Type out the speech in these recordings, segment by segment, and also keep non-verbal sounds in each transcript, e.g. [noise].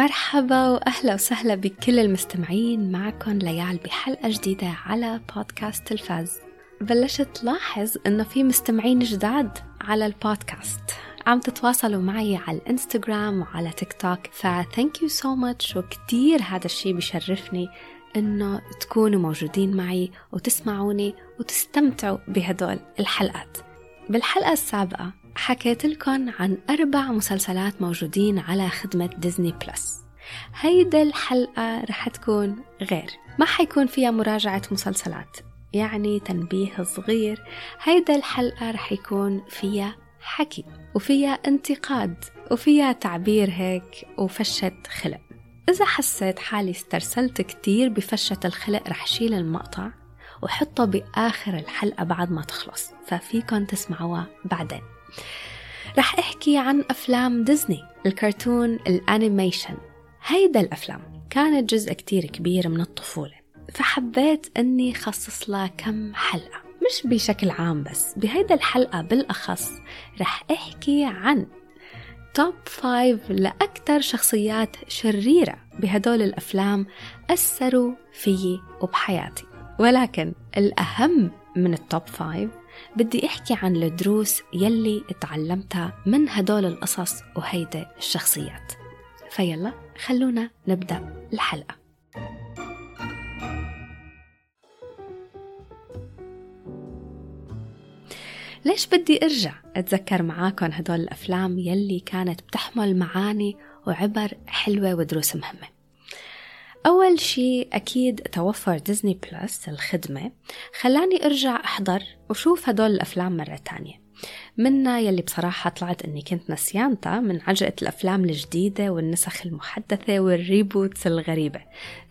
مرحبا وأهلا وسهلا بكل المستمعين معكم ليال بحلقة جديدة على بودكاست تلفاز بلشت لاحظ إنه في مستمعين جداد على البودكاست. عم تتواصلوا معي على الإنستغرام وعلى تيك توك ف thank you so much وكتير هذا الشيء بيشرفني إنه تكونوا موجودين معي وتسمعوني وتستمتعوا بهدول الحلقات. بالحلقة السابقة حكيت لكم عن أربع مسلسلات موجودين على خدمة ديزني بلس. هيدا الحلقة رح تكون غير. ما حيكون فيها مراجعة مسلسلات يعني تنبيه صغير. هيدا الحلقة رح يكون فيها حكي وفيها انتقاد وفيها تعبير هيك وفشة خلق. إذا حسيت حالي استرسلت كتير بفشة الخلق رح شيل المقطع وحطه بآخر الحلقة بعد ما تخلص ففيكن تسمعوها بعدين. رح أحكي عن أفلام ديزني الكرتون ال animation. هيدا الأفلام كانت جزء كتير كبير من الطفولة فحبيت إني خصص لها كم حلقة. مش بشكل عام بس بهيدا الحلقة بالأخص رح أحكي عن top five لأكثر شخصيات شريرة بهدول الأفلام أثروا فيي وبحياتي. ولكن الأهم من ال top five بدي أحكي عن الدروس يلي اتعلمتها من هدول القصص وهيدا الشخصيات. فيلا خلونا نبدأ الحلقة. ليش بدي أرجع أتذكر معاكم هدول الأفلام يلي كانت بتحمل معاني وعبر حلوة ودروس مهمة؟ أول شي أكيد توفر ديزني بلس الخدمة خلاني أرجع أحضر وشوف هدول الأفلام مرة تانية. منها يلي بصراحة طلعت أني كنت نسيانتا من عجقة الأفلام الجديدة والنسخ المحدثة وال reboots الغريبة.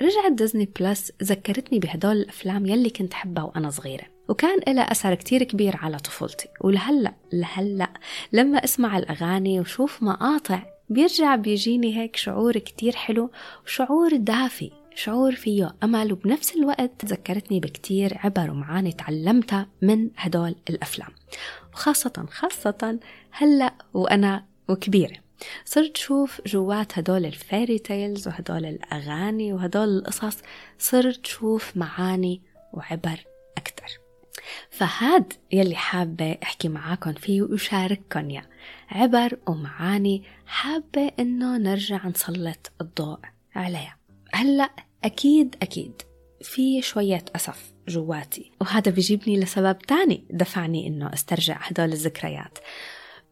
رجعت ديزني بلس ذكرتني بهدول الأفلام يلي كنت حبها وأنا صغيرة. وكان لها أثر كتير كبير على طفولتي. ولهلأ لهلأ لما أسمع الأغاني وشوف مقاطع بيرجع بيجيني هيك شعور كتير حلو وشعور دافي شعور فيه أمل وبنفس الوقت ذكرتني بكتير عبر ومعاني تعلمتها من هدول الأفلام. وخاصة خاصة هلأ وأنا وكبيرة. صرت شوف جوات هدول ال fairy tales وهدول الأغاني وهدول القصص صرت شوف معاني وعبر أكتر. فهاد يلي حابة أحكي معاكم فيه وأشارككم يا عبر ومعاني حابة إنه نرجع نسلط الضوء عليها. هلأ أكيد أكيد. في شوية أسف جواتي. وهذا بيجيبني لسبب تاني دفعني إنه أسترجع هدول الذكريات.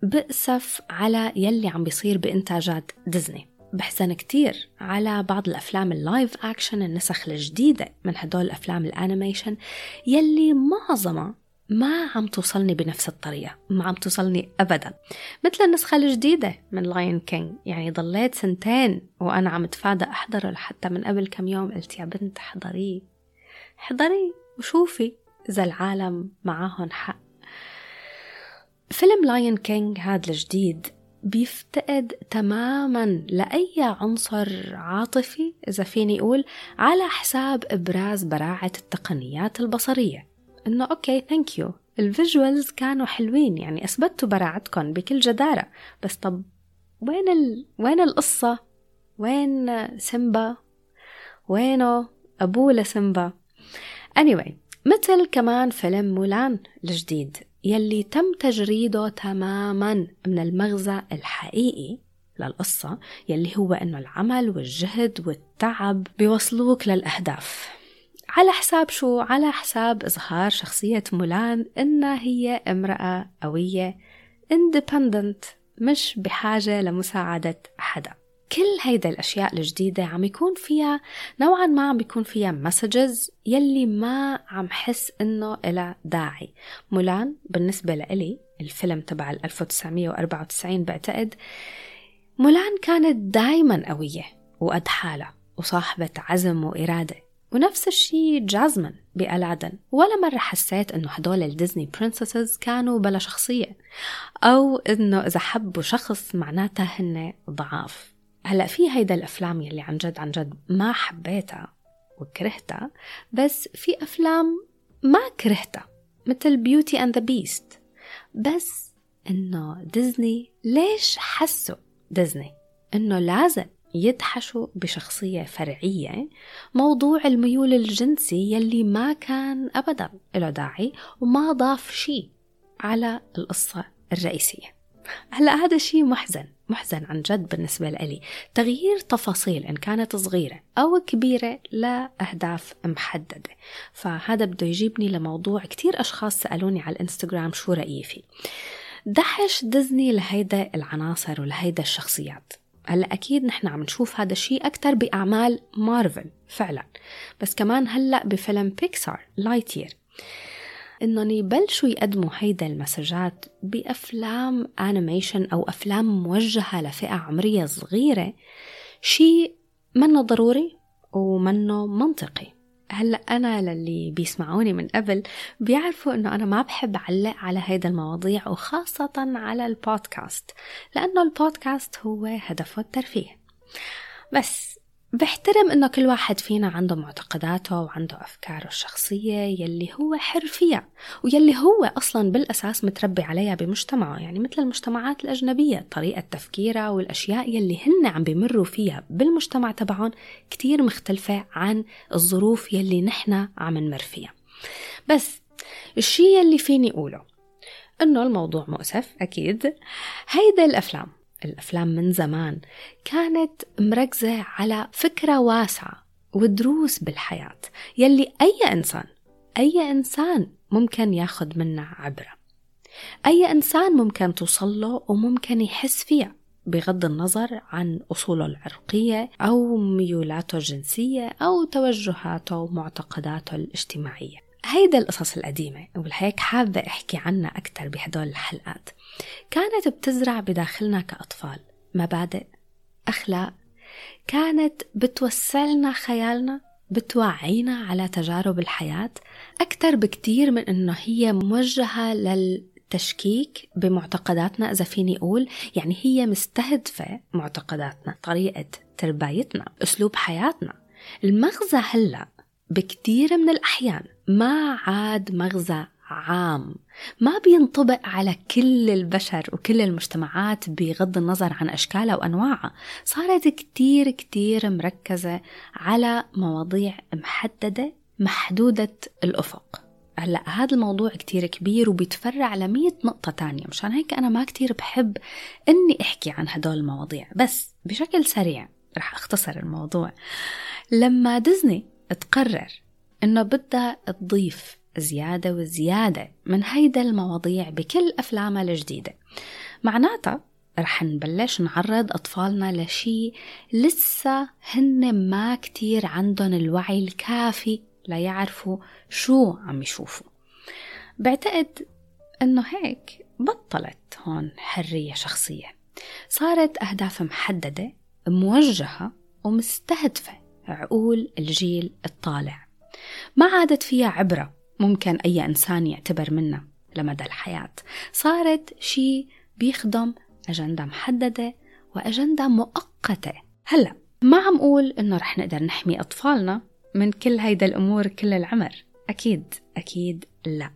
بأسف على يلي عم بيصير بإنتاجات ديزني. بحزن كتير على بعض الأفلام ال live action النسخ الجديدة من هدول الأفلام ال animation يلي معظمها ما عم توصلني بنفس الطريقة ما عم توصلني أبدا. مثل النسخة الجديدة من Lion King يعني ضليت سنتين وأنا عم تفادى أحضره لحتى من قبل كم يوم قلت يا بنت احضريه احضري وشوفي إذا العالم معاهم حق. فيلم Lion King هذا الجديد بيفتقد تماما لأي عنصر عاطفي إذا فيني أقول على حساب إبراز براعة التقنيات البصرية. إنه okay thank you ال visuals كانوا حلوين يعني أثبتوا براعتكم بكل جدارة بس طب وين ال... وين القصة؟ وين سيمبا؟ وينه أبوه لسيمبا؟ anyway مثل كمان فيلم مولان الجديد يلي تم تجريده تماما من المغزى الحقيقي للقصة يلي هو إنه العمل والجهد والتعب بيوصلوك للأهداف على حساب شو؟ على حساب إظهار شخصية مولان إنها هي امرأة قوية independent مش بحاجة لمساعدة حدا. كل هيدا الأشياء الجديدة عم يكون فيها نوعا ما عم بيكون فيها مسجز يلي ما عم حس إنه إلها داعي. مولان بالنسبة لإلي الفيلم تبع 1994 بعتقد مولان كانت دايما قوية وقد حالها وصاحبة عزم وإرادة. ونفس الشي جازمن بألادن ولا مرة حسيت إنه هدول ال Disney princesses كانوا بلا شخصية أو إنه إذا حبوا شخص معناتها هن ضعاف. هلأ في هيدا الأفلام يلي عن جد عن جد ما حبيتها وكرهتها بس في أفلام ما كرهتها مثل Beauty and the Beast بس إنه ديزني ليش حسوا ديزني؟ إنه لازم يدحشوا بشخصية فرعية موضوع الميول الجنسي يلي ما كان أبدا له داعي وما ضاف شيء على القصة الرئيسية. هلا هذا الشيء محزن محزن عن جد بالنسبة لي تغيير تفاصيل إن كانت صغيرة أو كبيرة لأهداف محددة. فهذا بده يجيبني لموضوع كتير أشخاص سألوني على الإنستغرام شو رأيي فيه. دحش ديزني لهيدا العناصر ولهيدا الشخصيات. هلا أكيد نحن عم نشوف هذا الشيء أكثر بأعمال مارفل فعلا. بس كمان هلا بفيلم بيكسار Lightyear إنهم يبلشوا يقدموا هيدا ال messages بأفلام animation أو أفلام موجهة لفئة عمرية صغيرة شيء منه ضروري ومنه منطقي. هلا أنا للي بيسمعوني من قبل بيعرفوا إنه أنا ما بحب أعلق على هيدا المواضيع وخاصة على البودكاست لأنه البودكاست هو هدفه الترفيه. بس بحترم إنه كل واحد فينا عنده معتقداته وعنده أفكاره الشخصية يلي هو حر فيها ويلي هو أصلا بالأساس متربي عليها بمجتمعه يعني مثل المجتمعات الأجنبية طريقة تفكيرها والأشياء يلي هن عم بمروا فيها بالمجتمع تبعهم كتير مختلفة عن الظروف يلي نحن عم نمر فيها. بس الشي يلي فيني أقوله إنه الموضوع مؤسف أكيد. هيدا الأفلام الأفلام من زمان كانت مركزة على فكرة واسعة ودروس بالحياة يلي أي إنسان أي إنسان ممكن ياخد منها عبرة. أي إنسان ممكن توصل له وممكن يحس فيها بغض النظر عن أصوله العرقية أو ميولاته الجنسية أو توجهاته ومعتقداته الاجتماعية. هيدا القصص القديمة ولهيك حابة أحكي عنها أكثر بهدول الحلقات. كانت بتزرع بداخلنا كأطفال مبادئ أخلاق. كانت بتوسع لنا خيالنا بتوعينا على تجارب الحياة أكثر بكتير من إنه هي موجهة للتشكيك بمعتقداتنا إذا فيني أقول. يعني هي مستهدفة معتقداتنا طريقة تربايتنا أسلوب حياتنا. المغزى هلأ بكتير من الأحيان ما عاد مغزى عام ما بينطبق على كل البشر وكل المجتمعات بغض النظر عن أشكالها وأنواعها صارت كتير كتير مركزة على مواضيع محددة محدودة الأفق. هلأ هذا الموضوع كتير كبير وبيتفرع لمية نقطة تانية مشان هيك أنا ما كتير بحب إني أحكي عن هدول المواضيع. بس بشكل سريع رح أختصر الموضوع. لما ديزني تقرر إنه بدها تضيف زيادة وزيادة من هيدا المواضيع بكل أفلامها الجديدة. معناتها رح نبلش نعرض أطفالنا لشي لسه هن ما كتير عندهم الوعي الكافي ليعرفوا شو عم يشوفوا. بعتقد إنه هيك بطلت هون حرية شخصية. صارت أهداف محددة موجهة ومستهدفة. عقول الجيل الطالع. ما عادت فيها عبرة ممكن أي إنسان يعتبر منها لمدى الحياة. صارت شيء بيخدم أجندة محددة وأجندة مؤقتة. هلأ ما عم أقول إنه رح نقدر نحمي أطفالنا من كل هيدا الأمور كل العمر. أكيد أكيد لا.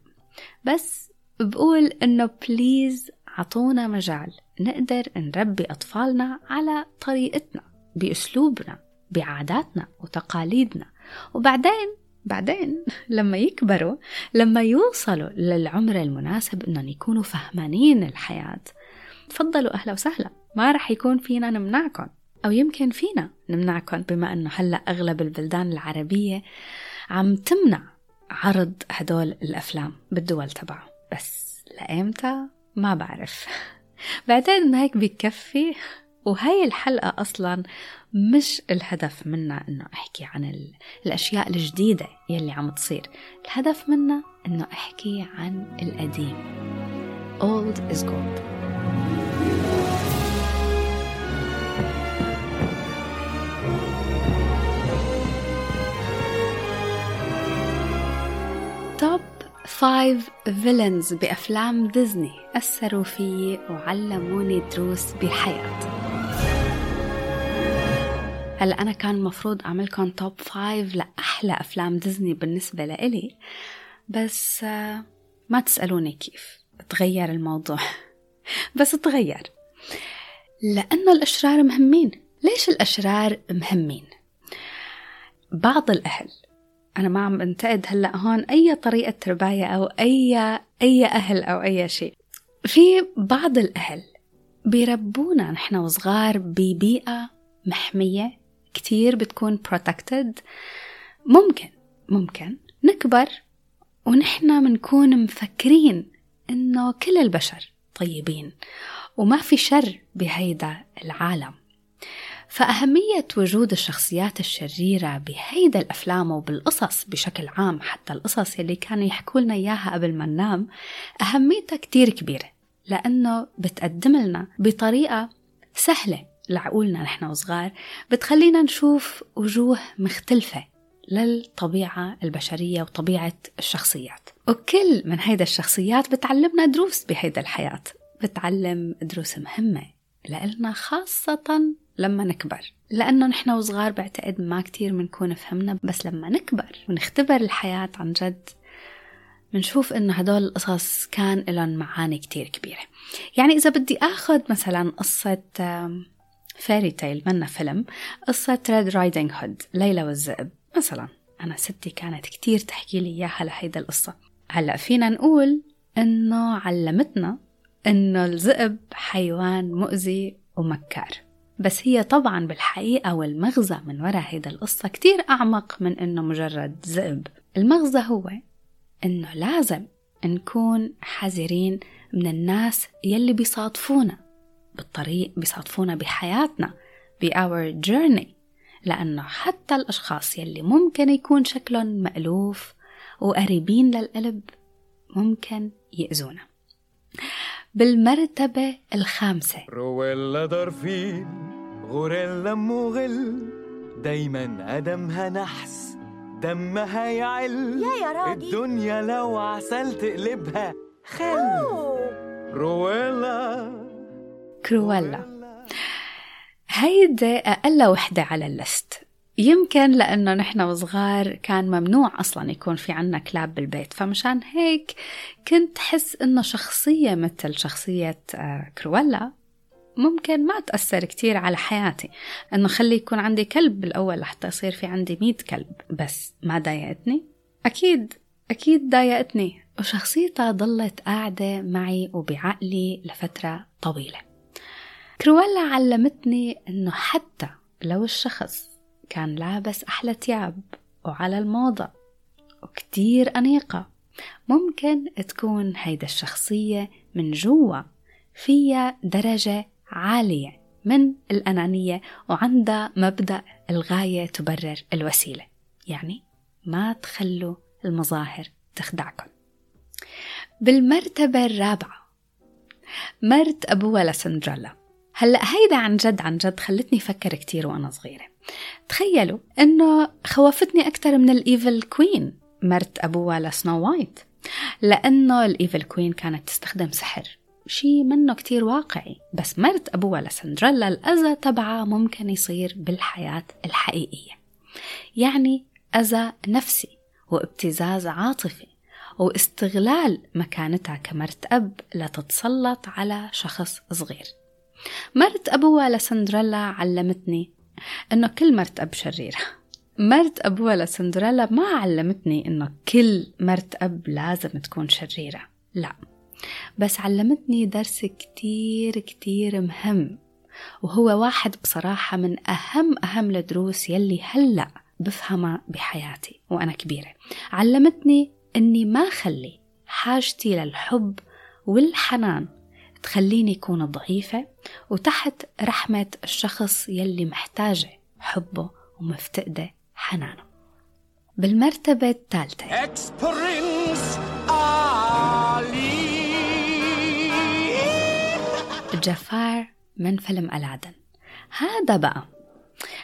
بس بقول إنه بليز عطونا مجال نقدر نربي أطفالنا على طريقتنا بأسلوبنا. بعاداتنا وتقاليدنا. وبعدين بعدين [laughs] لما يكبروا لما يوصلوا للعمر المناسب إنهم يكونوا فهمانين الحياة. تفضلوا أهلا وسهلا. ما رح يكون فينا نمنعكم أو يمكن فينا نمنعكم بما إنه هلأ أغلب البلدان العربية عم تمنع عرض هدول الأفلام بالدول تبعها بس لأيمتى؟ ما بعرف. [laughs] بعتقد انه هيك بكفي. وهي الحلقة أصلا مش الهدف منها إنه أحكي عن الأشياء الجديدة يلي عم تصير. الهدف منها إنه أحكي عن القديم. Old is gold. top five villains بأفلام ديزني. أثروا فيي وعلموني دروس بالحياة هلا أنا كان المفروض أعملكم top five لأحلى أفلام ديزني بالنسبة لإلي بس آه، ما تسألوني كيف تغير الموضوع [laughs] بس تغير. لأنه الأشرار مهمين. ليش الأشرار مهمين؟ بعض الأهل أنا ما عم انتقد هلأ هون أي طريقة ترباية أو أي أي أهل أو أي شيء. في بعض الأهل بيربونا نحن وصغار ببيئة محمية كتير بتكون protected. ممكن ممكن نكبر ونحن منكون مفكرين إنه كل البشر طيبين وما في شر بهيدا العالم. فأهمية وجود الشخصيات الشريرة بهيدا الأفلام وبالقصص بشكل عام حتى القصص اللي كانوا يحكوا لنا إياها قبل ما ننام أهميتها كتير كبيرة لأنه بتقدم لنا بطريقة سهلة لعقولنا نحن وصغار بتخلينا نشوف وجوه مختلفة للطبيعة البشرية وطبيعة الشخصيات. وكل من هيدا الشخصيات بتعلمنا دروس بهيدا الحياة. بتعلم دروس مهمة لإلنا خاصة لما نكبر. لأنه نحن وصغار بعتقد ما كتير منكون فهمنا بس لما نكبر ونختبر الحياة عن جد بنشوف انه هدول القصص كان لهم معاني كتير كبيرة. يعني إذا بدي أخذ مثلا قصة fairy tale منا فيلم. قصة Red Riding Hood ليلى والذئب. مثلا أنا ستي كانت كتير تحكي لي إياها لهيدا القصة. هلأ فينا نقول إنه علمتنا إنه الذئب حيوان مؤذي ومكار. بس هي طبعا بالحقيقة والمغزى من وراء هيدا القصة كتير أعمق من إنه مجرد ذئب. المغزى هو إنه لازم نكون حذرين من الناس يلي بيصادفونا. بالطريق بيصادفونا بحياتنا ب our journey لأنه حتى الأشخاص يلي ممكن يكون شكلهم مألوف وقريبين للقلب ممكن يأذونا. بالمرتبة الخامسة. رويلا دارفين غوريلا مغل دايما قدمها نحس دمها يعل. يا يا راجل الدنيا لو عسل تقلبها خل. رويلا كرويلا. هيدا أقل وحدة على الليست يمكن لأنه نحن وصغار كان ممنوع أصلا يكون في عنا كلاب بالبيت. فمشان هيك كنت حس إنه شخصية مثل شخصية آه، كرويلا ممكن ما تأثر كتير على حياتي. إنه خلي يكون عندي كلب بالأول لحتى يصير في عندي مية كلب. بس ما ضايقتني. أكيد أكيد ضايقتني. وشخصيتها ضلت قاعدة معي وبعقلي لفترة طويلة. كرويلا علمتني إنه حتى لو الشخص كان لابس أحلى تياب وعلى الموضة وكتير أنيقة ممكن تكون هيدا الشخصية من جوا فيها درجة عالية من الأنانية وعندها مبدأ الغاية تبرر الوسيلة. يعني ما تخلوا المظاهر تخدعكم. بالمرتبة الرابعة مرت أبوها لسندريلا هلأ هيدا عن جد عن جد خلتني أفكر كتير وأنا صغيرة. تخيلوا إنه خوفتني أكتر من ال evil queen مرت أبوها لسنو وايت. لأنه ال evil queen كانت تستخدم سحر شي منه كتير واقعي. بس مرت أبوها لسندريلا الأذى تبعها ممكن يصير بالحياة الحقيقية. يعني أذى نفسي وابتزاز عاطفي واستغلال مكانتها كمرت أب لتتسلط على شخص صغير. مرت أبوها لسندريلا علمتني إنه كل مرت أب شريرة. مرت أبوها لسندريلا ما علمتني إنه كل مرت أب لازم تكون شريرة. لا. بس علمتني درس كتير كتير مهم. وهو واحد بصراحة من أهم أهم الدروس يلي هلأ بفهمها بحياتي وأنا كبيرة. علمتني أني ما خلي حاجتي للحب والحنان تخليني أكون ضعيفة وتحت رحمة الشخص يلي محتاجة حبه ومفتقدة حنانه. بالمرتبة الثالثة. جفار من فيلم ألادن. هذا بقى.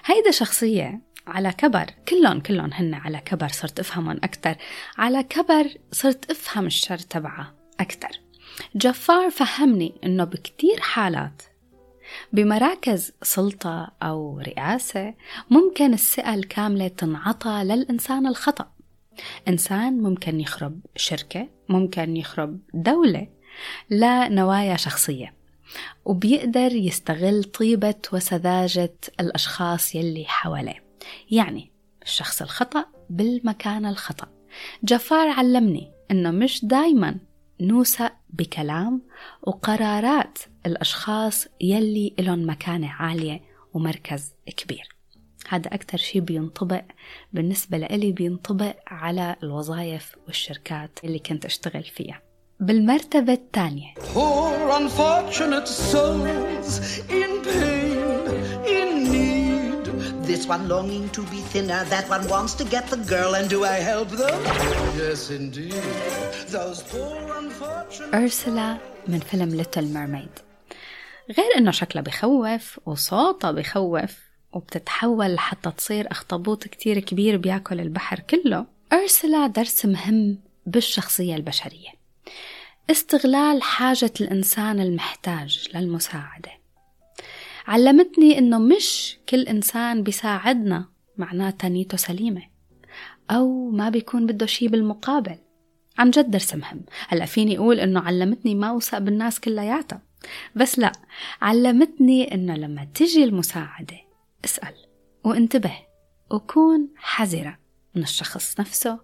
هيدا شخصية على كبر كلهم كلهم هن على كبر صرت أفهمهم أكتر. على كبر صرت أفهم الشر تبعها أكتر. جفار فهمني إنه بكتير حالات. بمراكز سلطة أو رئاسة ممكن الثقة الكاملة تنعطى للإنسان الخطأ. إنسان ممكن يخرب شركة ممكن يخرب دولة لنوايا شخصية وبيقدر يستغل طيبة وسذاجة الأشخاص يلي حواليه. يعني الشخص الخطأ بالمكان الخطأ. جفار علمني إنه مش دايما نوثق بكلام وقرارات الأشخاص يلي إلهم مكانة عالية ومركز كبير. هذا أكثر شيء بينطبق بالنسبة لإلي بينطبق على الوظائف والشركات اللي كنت أشتغل فيها. بالمرتبة الثانية. This one longing to be thinner, that one wants to get the girl, and do I help them? Yes, indeed. Those poor unfortunate. أرسلا من فيلم ليتل ميرميد غير إنه شكلها بخوف وصوتها بخوف وبتتحول لحتى تصير أخطبوط كتير كبير بياكل البحر كله أرسلا درس مهم بالشخصية البشرية استغلال حاجة الإنسان المحتاج للمساعدة علمتني إنه مش كل إنسان بيساعدنا معناتها نيته سليمة أو ما بيكون بده شي بالمقابل. عن جد درس مهم. هلأ فيني أقول إنه علمتني ما أوثق بالناس كلياتها بس لا علمتني إنه لما تجي المساعدة اسأل وانتبه وكون حذرة من الشخص نفسه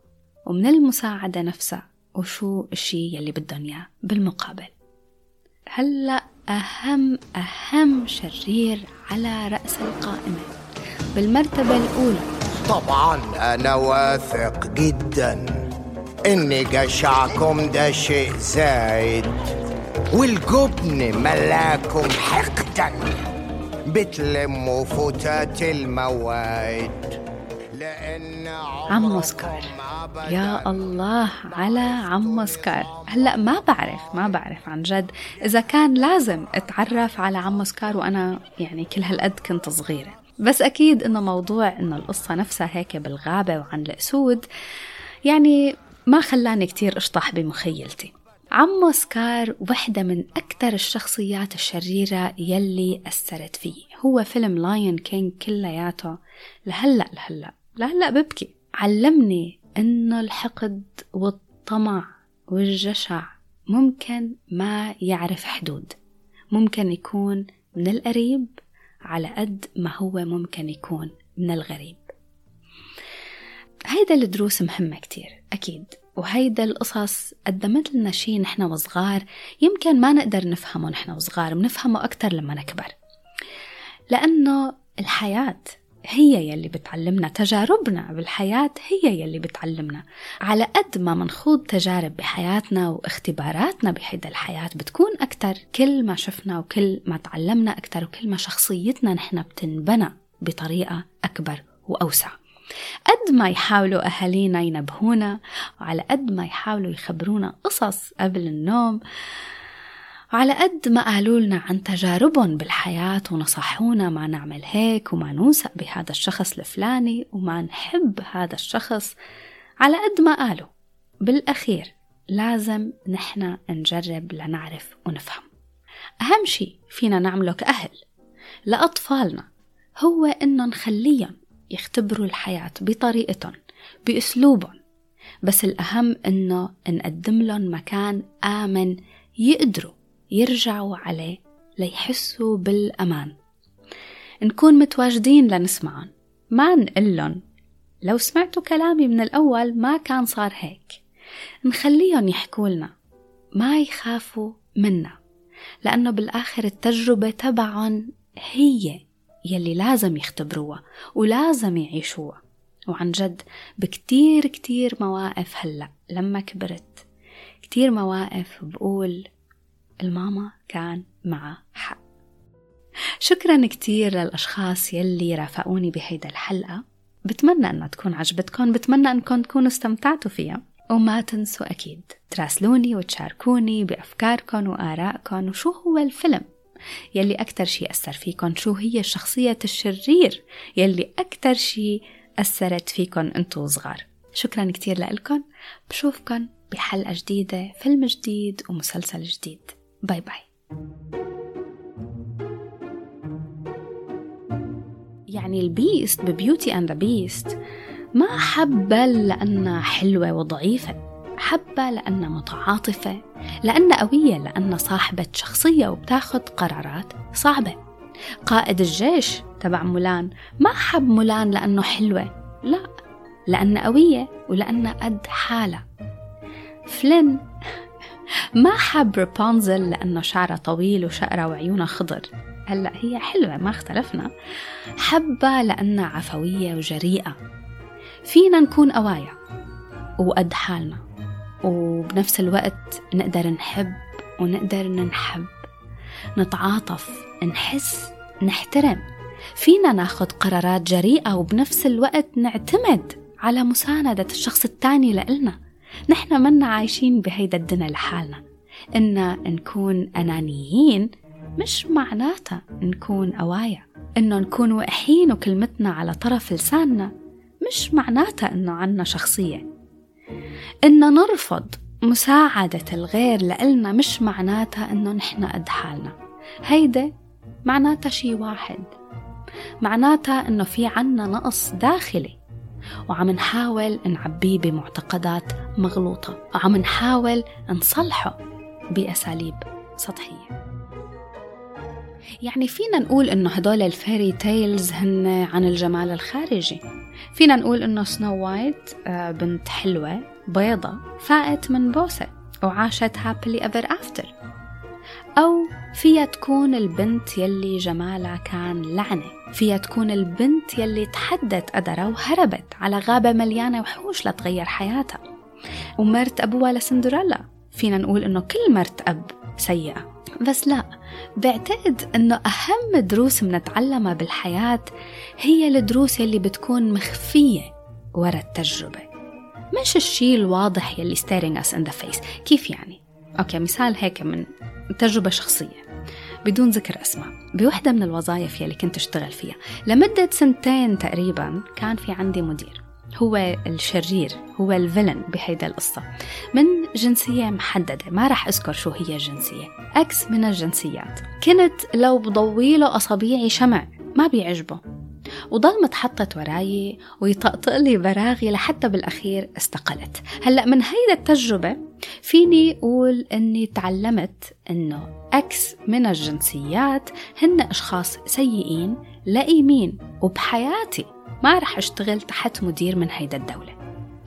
ومن المساعدة نفسها وشو الشي يلي بدهم إياه بالمقابل. هلأ أهم أهم شرير على رأس القائمة. بالمرتبة الأولى. طبعا أنا واثق جدا إن جشعكم ده شيء زايد والجبن ملاكم حقدا. بتلموا فتات المواد. لأن عمو سكار. يا الله على عمو سكار. هلا ما بعرف ما بعرف عن جد. إذا كان لازم أتعرف على عمو سكار وأنا يعني كل هالقد كنت صغيرة. بس أكيد إنه موضوع إنه القصة نفسها هيك بالغابة وعن الأسود يعني ما خلاني كتير أشطح بمخيلتي. عمو سكار وحدة من أكثر الشخصيات الشريرة يلي أثرت فيه هو فيلم Lion King كلياته لهلأ لهلأ. لهلأ ببكي. علمني إنه الحقد والطمع والجشع ممكن ما يعرف حدود. ممكن يكون من القريب على قد ما هو ممكن يكون من الغريب. هيدا الدروس مهمة كتير أكيد. وهيدا القصص قدمت لنا شيء نحن وصغار يمكن ما نقدر نفهمه نحن وصغار بنفهمه أكتر لما نكبر. لأنه الحياة هي يلي بتعلمنا تجاربنا بالحياة هي يلي بتعلمنا على قد ما منخوض تجارب بحياتنا واختباراتنا بهيدا الحياة بتكون أكتر. كل ما شفنا وكل ما تعلمنا أكتر وكل ما شخصيتنا نحن بتنبنى بطريقة أكبر وأوسع. قد ما يحاولوا أهالينا ينبهونا وعلى قد ما يحاولوا يخبرونا قصص قبل النوم وعلى قد ما قالوا لنا عن تجاربهم بالحياة ونصحونا ما نعمل هيك وما نوثق بهذا الشخص الفلاني وما نحب هذا الشخص على قد ما قالوا. بالأخير لازم نحن نجرب لنعرف ونفهم. أهم شيء فينا نعمله كأهل لأطفالنا. هو إنه نخليهم يختبروا الحياة بطريقتهم بأسلوبهم. بس الأهم إنه نقدم لهم مكان آمن يقدروا يرجعوا عليه ليحسوا بالأمان. نكون متواجدين لنسمعهم. ما نقلن لو سمعتوا كلامي من الأول ما كان صار هيك. نخليهم يحكوا لنا. ما يخافوا منا. لأنه بالآخر التجربة تبعهم هي يلي لازم يختبروها ولازم يعيشوها. وعن جد بكتير كتير مواقف هلأ لما كبرت. كتير مواقف بقول الماما كان معها حق. شكرا كتير للأشخاص يلي رافقوني بهيدا الحلقة. بتمنى أنها تكون عجبتكم. بتمنى أنكم تكونوا استمتعتوا فيها. وما تنسوا أكيد تراسلوني وتشاركوني بأفكاركم وآرائكم وشو هو الفيلم. يلي أكتر شي أثر فيكم. شو هي شخصية الشرير يلي أكتر شي أثرت فيكم أنتو صغار. شكرا كتير لكم بشوفكن بحلقة جديدة فيلم جديد ومسلسل جديد. bye bye يعني ال Beast ب Beauty and the Beast ما حبها لأنها حلوة وضعيفة حبها لأنها متعاطفة لأنها قوية لأنها صاحبة شخصية وبتاخد قرارات صعبة. قائد الجيش تبع مولان ما حب مولان لأنه حلوة لا لأنها قوية ولأنها قد حالها فلين ما حب رابونزل لأنه شعرها طويل وشقرة وعيونها خضر. هلأ هي حلوة ما اختلفنا. حبها لأنها عفوية وجريئة. فينا نكون قوايا وقد حالنا وبنفس الوقت نقدر نحب ونقدر ننحب. نتعاطف نحس نحترم. فينا ناخد قرارات جريئة وبنفس الوقت نعتمد على مساندة الشخص التاني لإلنا. نحن منا عايشين بهيدا الدنيا لحالنا. إن نكون أنانيين مش معناتها نكون قوايا إنه نكون وقحين وكلمتنا على طرف لساننا مش معناتها إنه عنا شخصية. إن نرفض مساعدة الغير لإلنا مش معناتها إنه نحن قد حالنا. هيدا معناتها شي واحد. معناتها إنه في عنا نقص داخلي. وعم نحاول نعبيه بمعتقدات مغلوطة. وعم نحاول نصلحه بأساليب سطحية. يعني فينا نقول إنه هدول ال fairy tales هن عن الجمال الخارجي. فينا نقول إنه سنو وايت آه، بنت حلوة بيضة فاقت من بوسة وعاشت happily ever after أو فيها تكون البنت يلي جمالها كان لعنة. فيها تكون البنت يلي تحدت قدرها وهربت على غابة مليانة وحوش لتغير حياتها. ومرت أبوها لسندريلا فينا نقول إنه كل مرت أب سيئة. بس لا بعتقد إنه أهم دروس منتعلمها بالحياة هي الدروس يلي بتكون مخفية ورا التجربة. مش الشيء الواضح يلي staring us in the face. كيف يعني؟ okay مثال هيك من تجربة شخصية بدون ذكر أسماء بوحدة من الوظائف يلي كنت أشتغل فيها. لمدة سنتين تقريبا كان في عندي مدير. هو الشرير هو ال villain بهيدا القصة. من جنسية محددة ما رح أذكر شو هي الجنسية. X من الجنسيات. كنت لو بضويله أصابيعي شمع ما بيعجبه. وضل متحطت وراي ويطقطق لي براغي لحتى بالأخير استقلت. هلأ من هيدا التجربة فيني أقول أني تعلمت أنه أكس من الجنسيات هن أشخاص سيئين لئيمين وبحياتي ما رح أشتغل تحت مدير من هيدا الدولة.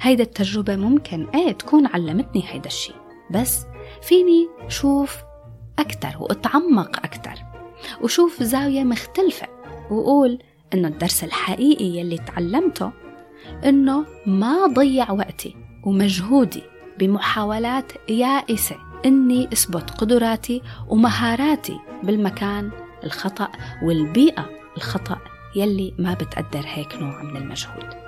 هيدا التجربة ممكن إيه تكون علمتني هيدا الشيء بس فيني شوف أكتر وأتعمق أكتر وشوف زاوية مختلفة وأقول إنه الدرس الحقيقي يلي تعلمته إنه ما ضيع وقتي ومجهودي بمحاولات يائسة إني أثبت قدراتي ومهاراتي بالمكان الخطأ والبيئة الخطأ يلي ما بتقدر هيك نوع من المجهود.